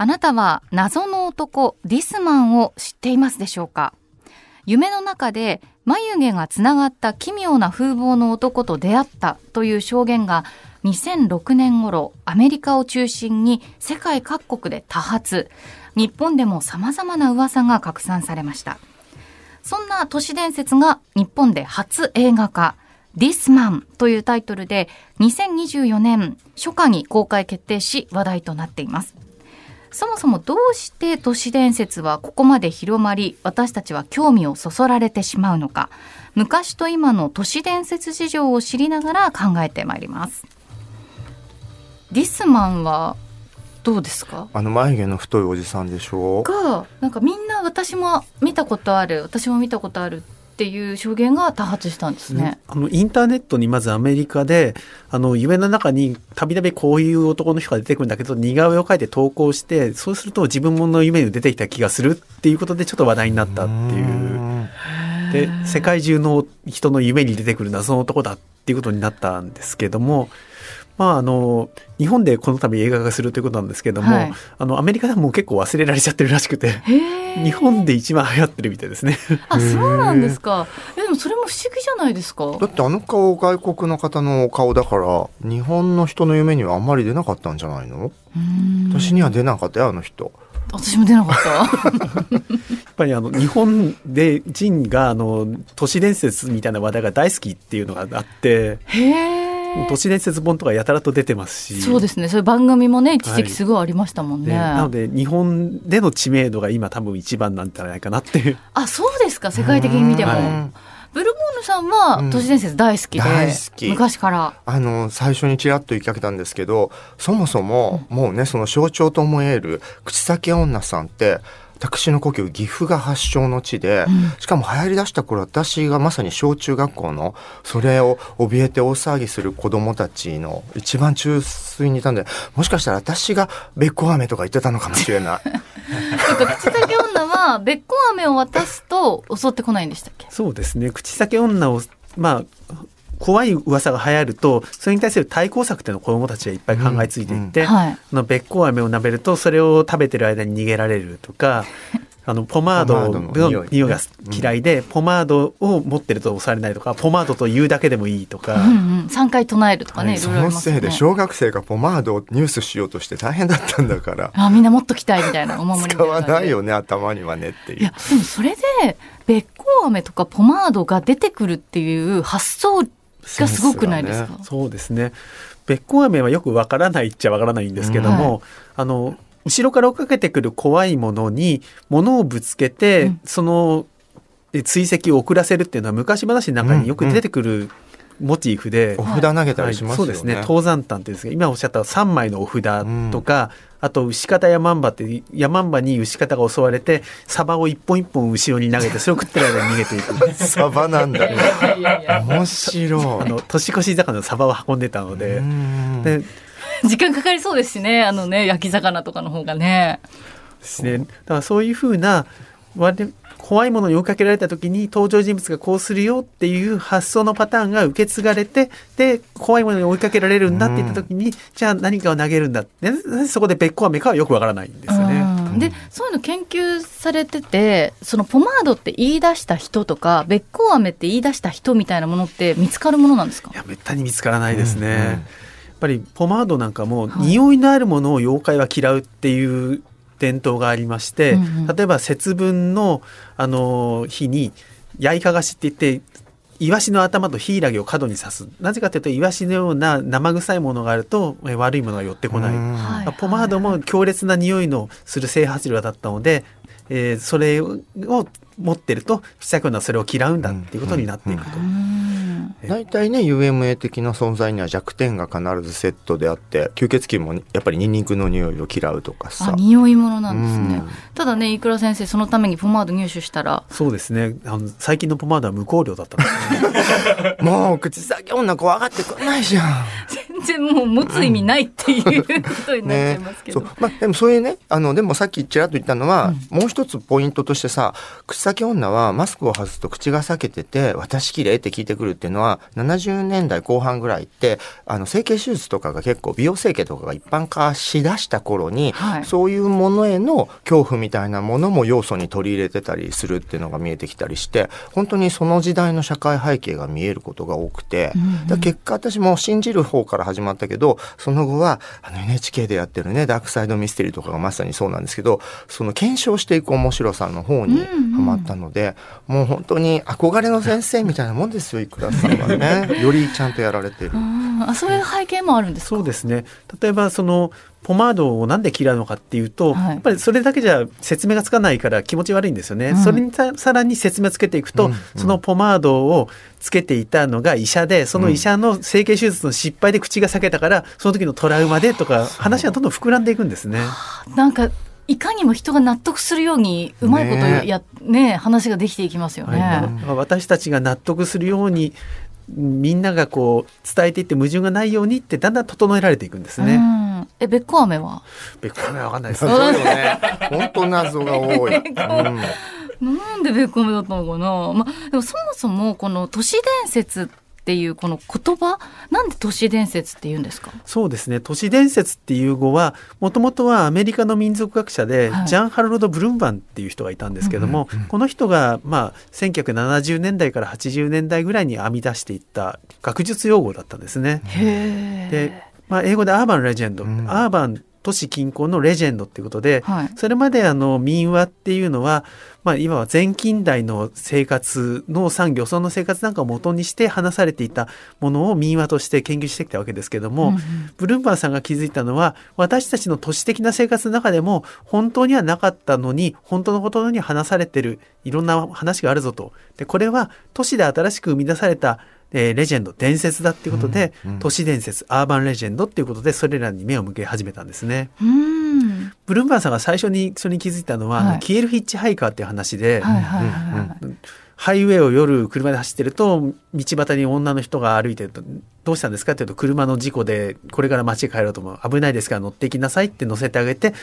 あなたは謎の男ディスマンを知っていますでしょうか？夢の中で眉毛がつながった奇妙な風貌の男と出会ったという証言が2006年頃アメリカを中心に世界各国で多発。日本でも様々な噂が拡散されました。そんな都市伝説が日本で初映画化。This Man というタイトルで2024年初夏に公開決定し話題となっています。そもそもどうして都市伝説はここまで広まり私たちは興味をそそられてしまうのか。昔と今の都市伝説事情を知りながら考えてまいります。ディスマンはどうですか？あの眉毛の太いおじさんでしょがなんかみんな私も見たことある私も見たことあるっていう証言が多発したんですね。あのインターネットにまずアメリカであの夢の中にたびたびこういう男の人が出てくるんだけど似顔絵を描いて投稿してそうすると自分もの夢に出てきた気がするっていうことでちょっと話題になったっていう。で世界中の人の夢に出てくる謎の男だっていうことになったんですけどもまあ、あの日本でこの度映画化するということなんですけども、はい、あのアメリカでも結構忘れられちゃってるらしくて日本で一番流行ってるみたいですね。あそうなんですか。でもそれも不思議じゃないですか。だってあの顔外国の方の顔だから日本の人の夢にはあんまり出なかったんじゃないの？私には出なかったよあの人。私も出なかった。やっぱりあの日本で人があの都市伝説みたいな話題が大好きっていうのがあってへえ都市伝説本とかやたらと出てますしそうですね。そういう番組もね一時期すごいありましたもんね。はいね、なので日本での知名度が今多分一番なんじゃないかなっていう。あそうですか。世界的に見ても、ブルボーヌさんは都市伝説大好きで、うん、大好き。昔から。あの最初にちらっと言いかけたんですけどそもそも、もうねその象徴と思える口先女さんって私の故郷岐阜が発祥の地で、うん、しかも流行りだした頃私がまさに小中学校のそれを怯えて大騒ぎする子供たちの一番中水にいたんでもしかしたら私がべっこ飴とか言ってたのかもしれない。口先女はべっこ飴を渡すと襲ってこないんでしたっけ？そうですね。口先女をまあ怖い噂が流行るとそれに対する対抗策っていうのを子どもたちはいっぱい考えついていって、うん。うんはい、のべっこう飴を舐めるとそれを食べてる間に逃げられるとかあのポマードの匂いが嫌いで、ポマードを持ってると押されないとかポマードと言うだけでもいいとか、うんうん、3回唱えるとかね、はい、そのせいで小学生がポマードをニュースしようとして大変だったんだからあみんなもっときたいみたいなお守り使わないよね頭にはねっていう。いやでもそれでべっこう飴とかポマードが出てくるっていう発想がすごくないですか、ね、そうですね。べっこう飴はよくわからないっちゃわからないんですけども、はい、あの後ろから追っかけてくる怖いものに物をぶつけて、うん、その追跡を遅らせるっていうのは昔話の中によく出てくるモチーフで、お札投げたりしますよね、はい、そうですね。登山炭っていうんですが今おっしゃった3枚のお札とか、うん、あと牛方山んばって山んばに牛方が襲われてサバを一本一本後ろに投げてそれを食ってる間に逃げていく。サバなんだ。面白い。あの年越し魚のサバを運んでたのでで時間かかりそうですしねあのね焼き魚とかの方がね。ですね。だからそういうふうな怖いものに追いかけられた時に登場人物がこうするよっていう発想のパターンが受け継がれてで怖いものに追いかけられるんだって言った時に、うん、じゃあ何かを投げるんだってそこでべっこはめかはよくわからないんですよね。でそういうの研究されててそのポマードって言い出した人とかべっこう飴って言い出した人みたいなものって見つかるものなんですか？いやめったに見つからないですね。うんうん、やっぱりポマードなんかも、はい、匂いのあるものを妖怪は嫌うっていう伝統がありまして、うんうん、例えば節分のあの日に八重かがしって言ってイワシの頭とヒイラギを角に刺す。なぜかというとイワシのような生臭いものがあると悪いものが寄ってこない。ポマードも強烈な匂いのする整髪料だったので、えー、それを持ってると試作はそれを嫌うんだっていうことになっていくと。大体ね UMA 的な存在には弱点が必ずセットであって吸血鬼もやっぱりニンニクの匂いを嫌うとかさ。匂いものなんですね、ただね飯倉先生そのためにポマード入手したら。そうですね。あの最近のポマードは無香料だったんですね。もう口先女怖がってくんないじゃん 然もう持つ意味ないっていうことになっちゃいますけど、ね、そう。まあ、でもそういうねあのでもさっきちらっと言ったのは、うん、もう一つポイントとしてさ口先女はマスクを外すと口が裂けてて「私綺麗って聞いてくるっていうのは70年代後半ぐらいってあの整形手術とかが結構美容整形とかが一般化しだした頃に、はい、そういうものへの恐怖みたいなものも要素に取り入れてたりするっていうのが見えてきたりして本当にその時代の社会背景が見えることが多くて、うんうん、結果私も信じる方から始まったけどその後はあの NHK でやってるねダークサイドミステリーとかがまさにそうなんですけどその検証していく面白さの方にハマったので、うんうん、もう本当に憧れの先生みたいなもんですよいくらさんはね。よりちゃんとやられてる。あそういう背景もあるんですそうですね。例えばそのポマードをなんで嫌うのかっていうと、はい、やっぱりそれだけじゃ説明がつかないから気持ち悪いんですよね。うん、それにさらに説明つけていくと、うん。うん、そのポマードをつけていたのが医者でその医者の整形手術の失敗で口が裂けたからその時のトラウマでとか話がどんどん膨らんでいくんですね。なんかいかにも人が納得するようにうまいことやねね話ができていきますよね、はい、私たちが納得するようにみんながこう伝えていって矛盾がないようにってだんだん整えられていくんですね。え、べっこ飴は？べっこ飴わかんないです。ね。本当謎が多い。うん。なんでべっこ飴だったのかな？まあ、でもそもそもこの都市伝説っていうこの言葉？なんで都市伝説って言うんですか？そうですね。都市伝説っていう語はもともとはアメリカの民族学者で、はい、ジャン・ハロルド・ブルンバンっていう人がいたんですけども、うんうんうん、この人がまあ1970年代から80年代ぐらいに編み出していった学術用語だったんですね。で、まあ、英語でアーバン・レジェンド、うん、アーバン都市近郊のレジェンドっていうことで、はい、それまであの民話っていうのは、まあ、今は前近代の生活農産業その生活なんかを元にして話されていたものを民話として研究してきたわけですけども、うんうん、ブルンバーさんが気づいたのは私たちの都市的な生活の中でも本当にはなかったのに本当のことのように話されてるいろんな話があるぞと。でこれは都市で新しく生み出されたえー、レジェンド伝説だっていうことで、うんうん、都市伝説アーバンレジェンドっていうことでそれらに目を向け始めたんですね。ブルンバーさんが最初にそれに気づいたのは、はい、消えるヒッチハイカーっていう話で、ハイウェイを夜車で走ってると道端に女の人が歩いてるとどうしたんですかって言うと車の事故でこれから街へ帰ろうと思う。危ないですから乗っていきなさいって乗せてあげて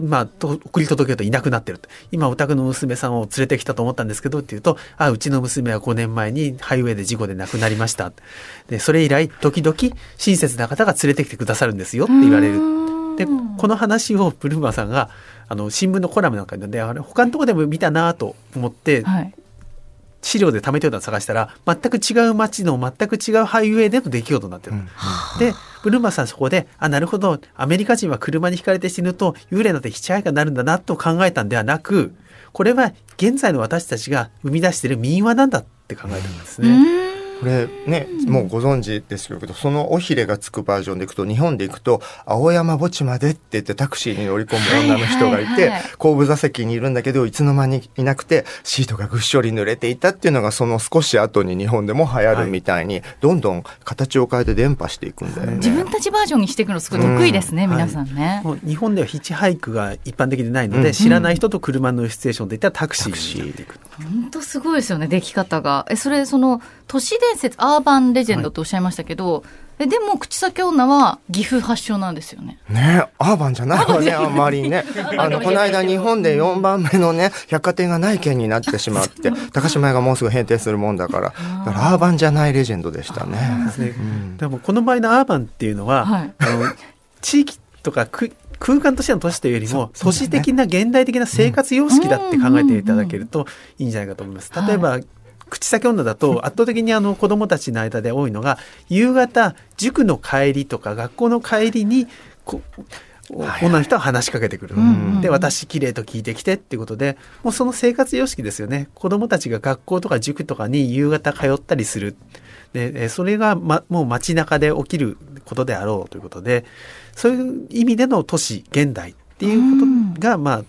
まあ、送り届けるといなくなってると。今、お宅の娘さんを連れてきたと思ったんですけどって言うと、あ、うちの娘は5年前にハイウェイで事故で亡くなりました。で、それ以来、時々親切な方が連れてきてくださるんですよって言われる。で、この話をブルーマーさんが、あの、新聞のコラムなんかで、あれ、他のとこでも見たなと思って、はい、資料で貯めておいたの探したら全く違う街の全く違うハイウェイでの出来事になってる、うん、でブルマさんそこであなるほどアメリカ人は車にひかれて死ぬと幽霊なんてヒッチハイカーになるんだなと考えたんではなくこれは現在の私たちが生み出している民話なんだって考えたんですね。これねもうご存知ですけどその尾ひれがつくバージョンでいくと日本で行くと青山墓地までって言ってタクシーに乗り込む女の人がいて、はいはい、後部座席にいるんだけどいつの間にいなくてシートがぐっしょり濡れていたっていうのがその少し後に日本でも流行るみたいに、はい、どんどん形を変えて伝播していくんだよね。自分たちバージョンにしていくのすごい得意ですね、うん、皆さんね、もう日本ではヒッチハイクが一般的でないので、うん、知らない人と車のシチュエーションでいったらタクシーにっていく。本当すごいですよね出来方が。えそれその都市伝説アーバンレジェンドとおっしゃいましたけど、はい、えでも口先女は岐阜発祥なんですよね。ねアーバンじゃないわねあんまりね。あのこの間日本で4番目のね百貨店がない県になってしまって 高島屋がもうすぐ閉店するもんだから。だからアーバンじゃないレジェンドでしたね。ね。うん、でもこの場合のアーバンっていうのは、はい、あの地域とか区空間としての都市というよりも、都市的な現代的な生活様式だって考えていただけるといいんじゃないかと思います。例えば、口先女だと圧倒的にあの子どもたちの間で多いのが夕方塾の帰りとか学校の帰りに女の人は話しかけてくる、で私綺麗と聞いてきてっていうことでもうその生活様式ですよね。子どもたちが学校とか塾とかに夕方通ったりする。でそれが、ま、もう街中で起きることであろうということでそういう意味での都市現代っていうことが、まあ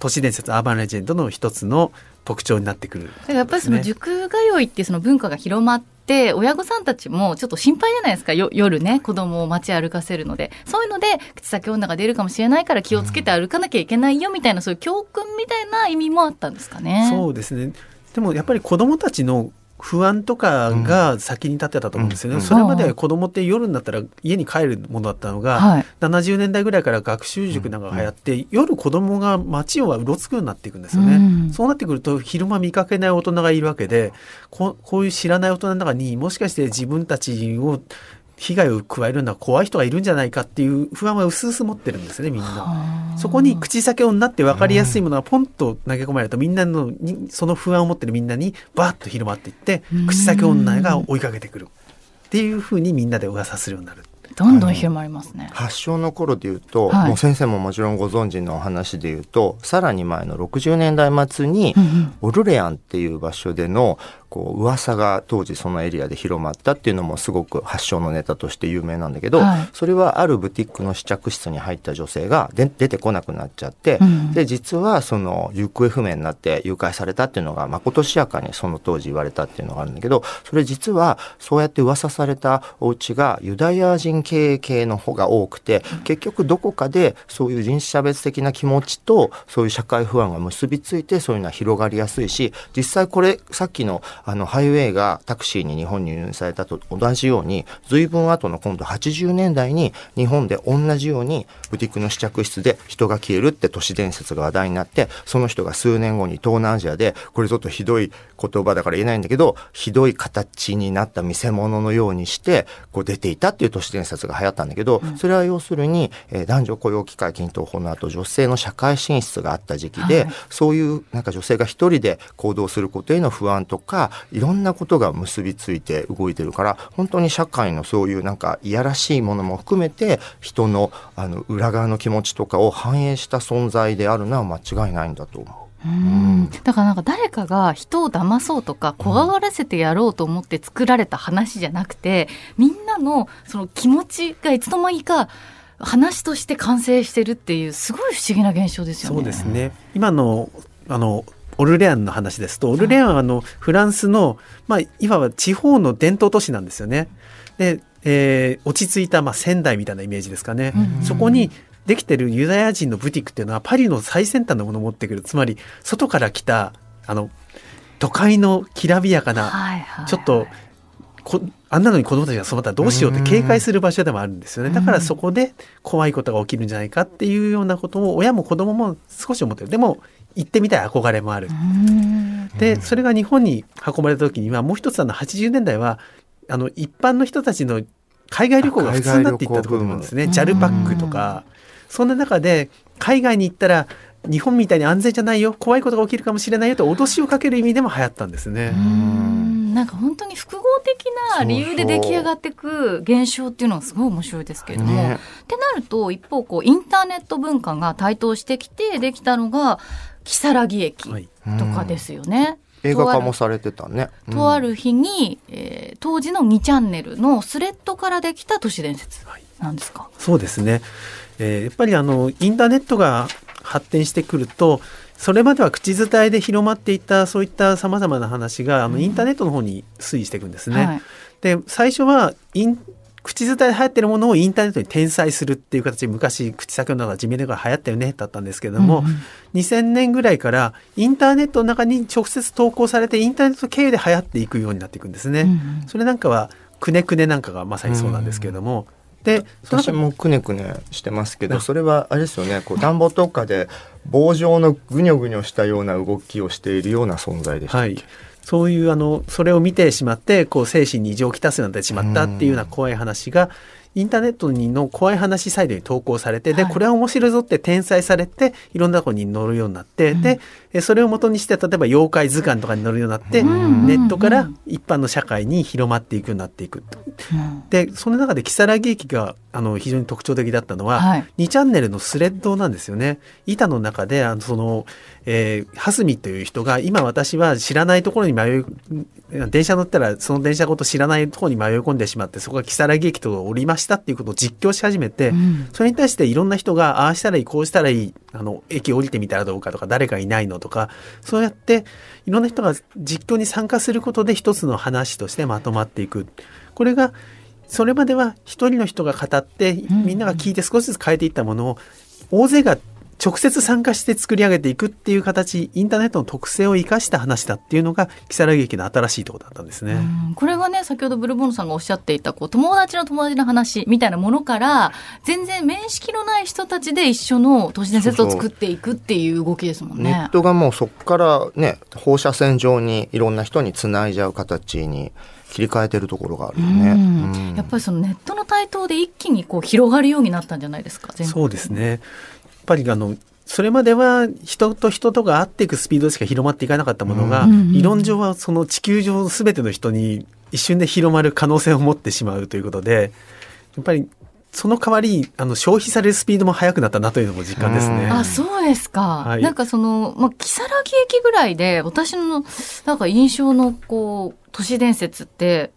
都市伝説アーバンレジェンドの一つの特徴になってくる、ね、やっぱりその塾通いってその文化が広まって親御さんたちもちょっと心配じゃないですか。夜ね子供を街歩かせるので。そういうので口先女が出るかもしれないから気をつけて歩かなきゃいけないよみたいな、うん、そういう教訓みたいな意味もあったんですかね。そうですね。でもやっぱり子供たちの不安とかが先に立ってたと思うんですよね、うん、それまで子供って夜になったら家に帰るものだったのが、はい、70年代ぐらいから学習塾なんかが流行って、うん、夜子供が街をうろつくようになっていくんですよね、うん、そうなってくると昼間見かけない大人がいるわけでここういう知らない大人の中にもしかして自分たちを被害を加えるのは怖い人がいるんじゃないかっていう不安は薄々持ってるんですねみんな。そこに口先をなって分かりやすいものがポンと投げ込まれるとみんなのその不安を持ってるみんなにバーッと広まっていって口先女が追いかけてくるっていうふうにみんなで噂するようになる。どんどん広まりますね。発祥の頃で言うと、はい、もう先生ももちろんご存知の話で言うとさらに前の60年代末に、オルレアンっていう場所でのこう噂が当時そのエリアで広まったっていうのもすごく発祥のネタとして有名なんだけど、はい、それはあるブティックの試着室に入った女性がで出てこなくなっちゃって、うん、で実はその行方不明になって誘拐されたっていうのがまことしやかにその当時言われたっていうのがあるんだけどそれ実はそうやって噂されたお家がユダヤ人経営系の方が多くて結局どこかでそういう人種差別的な気持ちとそういう社会不安が結びついてそういうのは広がりやすいし実際これさっきのあのハイウェイがタクシーに日本に輸入されたと同じように随分後の今度80年代に日本で同じようにブティックの試着室で人が消えるって都市伝説が話題になってその人が数年後に東南アジアでこれちょっとひどい言葉だから言えないんだけどひどい形になった見せ物のようにしてこう出ていたっていう都市伝説が流行ったんだけど、それは要するに、えー、男女雇用機会均等法の後女性の社会進出があった時期で、はい、そういうなんか女性が一人で行動することへの不安とかいろんなことが結びついて動いてるから本当に社会のそういうなんかいやらしいものも含めて人のあの裏側の気持ちとかを反映した存在であるのは間違いないんだと思う。うんだからなんか誰かが人を騙そうとか怖がらせてやろうと思って作られた話じゃなくて、みんなのその気持ちがいつの間にか話として完成してるっていうすごい不思議な現象ですよね。そうですね今のあのオルレアンの話ですとオルレアンはあのフランスの、まあ、いわば地方の伝統都市なんですよね。でえー、落ち着いた、まあ、仙台みたいなイメージですかね、そこにできてるユダヤ人のブティックっていうのはパリの最先端のものを持ってくる。つまり外から来たあの都会のきらびやかな、ちょっとこあんなのに子供たちが染まったらどうしようって警戒する場所でもあるんですよね。だからそこで怖いことが起きるんじゃないかっていうようなことを親も子供も少し思ってる。でも行ってみたい憧れもある。でそれが日本に運ばれた時にはもう一つあの80年代はあの一般の人たちの海外旅行が普通になっていったところなんですね。JAL パックとか。そんな中で海外に行ったら日本みたいに安全じゃないよ。怖いことが起きるかもしれないよと脅しをかける意味でも流行ったんですね。なんか本当に複合的な理由で出来上がっていく現象っていうのはすごい面白いですけれども。ね、ってなると一方こうインターネット文化が台頭してきてできたのが如月駅とかですよね。はい映画化もされてたね。とある日に、えー、当時の2チャンネルのスレッドからできた都市伝説なんですか、はい、そうですね、えー、やっぱりあのインターネットが発展してくるとそれまでは口伝えで広まっていったそういったさまざまな話があのインターネットの方に推移していくんですね。はい、で最初はイン口伝えで流行ってるものをインターネットに転載するっていう形で昔口先の中地面でが流行ったよねだったんですけども、うんうん、2000年ぐらいからインターネットの中に直接投稿されてインターネット経由で流行っていくようになっていくんですね。うんうん、それなんかはくねくねなんかがまさにそうなんですけれども、で私もくねくねしてますけどそれはあれですよねこう暖房とかで棒状のぐにょぐにょしたような動きをしているような存在でした、はい、そういうあのそれを見てしまってこう精神に異常をきたすようになってしまったっていうような怖い話がインターネットにの怖い話サイトに投稿されて、で、これは面白いぞって転載されて、いろんなとこに載るようになって、うん、で、それを元にして、例えば妖怪図鑑とかに載るようになって、うん、ネットから一般の社会に広まっていくようになっていく。うん、で、その中で、如月駅があの非常に特徴的だったのは、はい、2チャンネルのスレッドなんですよね。板の中で、あのその、えー、蓮見という人が、今私は知らないところに迷い、電車乗ったらその電車ごと知らないところに迷い込んでしまって、そこが如月駅と降りましたっていうことを実況し始めて、うん、それに対していろんな人が、ああしたらいい、こうしたらいい、あの、駅降りてみたらどうかとか、誰かいないのとか、そうやって、いろんな人が実況に参加することで一つの話としてまとまっていく。これが、それまでは一人の人が語って、みんなが聞いて少しずつ変えていったものを、大勢が直接参加して作り上げていくっていう形インターネットの特性を生かした話だっていうのが木更木駅の新しいところだったんですね。これがね先ほどブルボンヌさんがおっしゃっていたこう友達の友達の話みたいなものから全然面識のない人たちで一緒の都市伝説を作っていくっていう動きですもんね。ネットがもうそこからね放射線上にいろんな人につないじゃう形に切り替えてるところがあるよね、うん、やっぱりそのネットの台頭で一気にこう広がるようになったんじゃないですかそうですねぱりあのそれまでは人と人とが会っていくスピードしか広まっていかなかったものが、うん、理論上はその地球上すべての人に一瞬で広まる可能性を持ってしまうということでやっぱりその代わりあの消費されるスピードも速くなったなというのも実感ですね。あそうですか。はい、なんかそのまあ木更木駅ぐらいで私のなんか印象のこう都市伝説って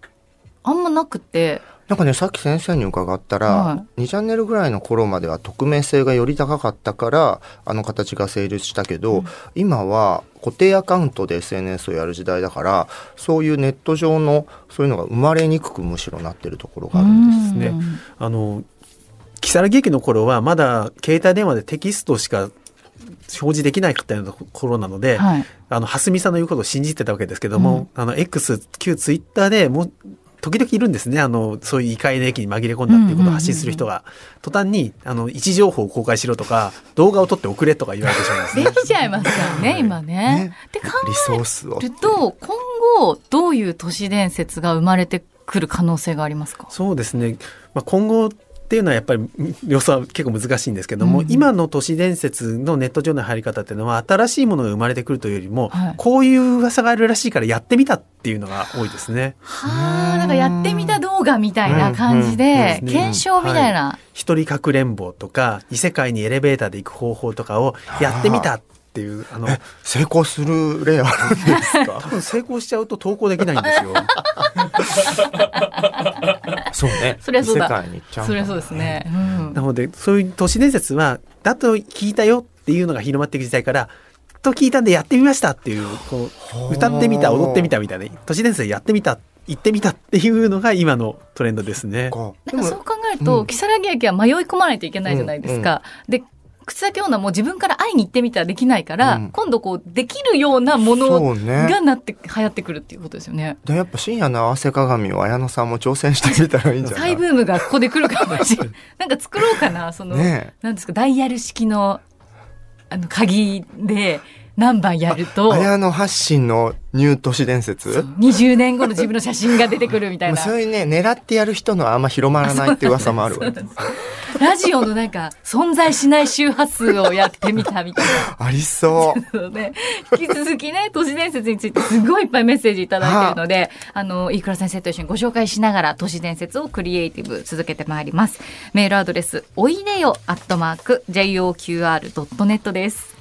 あんまなくて。なんかね、さっき先生に伺ったら、はい、2チャンネルぐらいの頃までは匿名性がより高かったから、あの形が成立したけど、うん、今は固定アカウントで SNS をやる時代だから、そういうネット上のそういうのが生まれにくくむしろなってるところがあるんですね。あの、木更木駅の頃はまだ携帯電話でテキストしか表示できないかったような頃なので、はい、あの、蓮見さんの言うことを信じてたわけですけども、うん、あの、X、旧ツイッターでもう、時々いるんですね。あの、そういう異界の駅に紛れ込んだっていうことを発信する人が、途端に、あの、位置情報を公開しろとか、動画を撮って送れとか言われてしまいます、ね。できちゃいますよね、今ね。ねで、考えると、今後、どういう都市伝説が生まれてくる可能性がありますか？そうですね。まあ、今後、っていうのはやっぱり予想は結構難しいんですけども、うん、今の都市伝説のネット上の入り方っていうのは新しいものが生まれてくるというよりも、はい、こういう噂があるらしいからやってみたっていうのが多いですね。はあ、なんかやってみた動画みたいな感じで、検証みたいな。はい、一人かくれんぼとか異世界にエレベーターで行く方法とかをやってみたっていうあの成功する例あるんですか？多分成功しちゃうと投稿できないんですよ そうね。それはそうだ。それはそうですね、うん、なのでそういう都市伝説はだと聞いたよっていうのが広まっていく時代からと聞いたんでやってみましたっていうこう歌ってみた踊ってみたみたいな都市伝説やってみた行ってみたっていうのが今のトレンドですね。なんかそう考えると、木更木駅は迷い込まないといけないじゃないですか。うんうん、で口先女も自分から会いに行ってみたらできないから、うん、今度こうできるようなものがなって、ね、流行ってくるっていうことですよね。でやっぱ深夜の合わせ鏡を綾野さんも挑戦してみたらいいんじゃない？再ブームがここで来るかもしれない。なんか作ろうかな、その、ね、なんですか、ダイヤル式のあの鍵で、何番やると。綾野発信のニュー都市伝説 ?20 年後の自分の写真が出てくるみたいな。そういうね、狙ってやる人のはあんま広まらないって噂もあるわ。ラジオのなんか、存在しない周波数をやってみたみたいな。ありそう。ね、引き続きね、都市伝説についてすごいいっぱいメッセージいただいてるので、あの、飯倉先生と一緒にご紹介しながら都市伝説をクリエイティブ続けてまいります。メールアドレス、おいでよ、アットマーク、joqr.net です。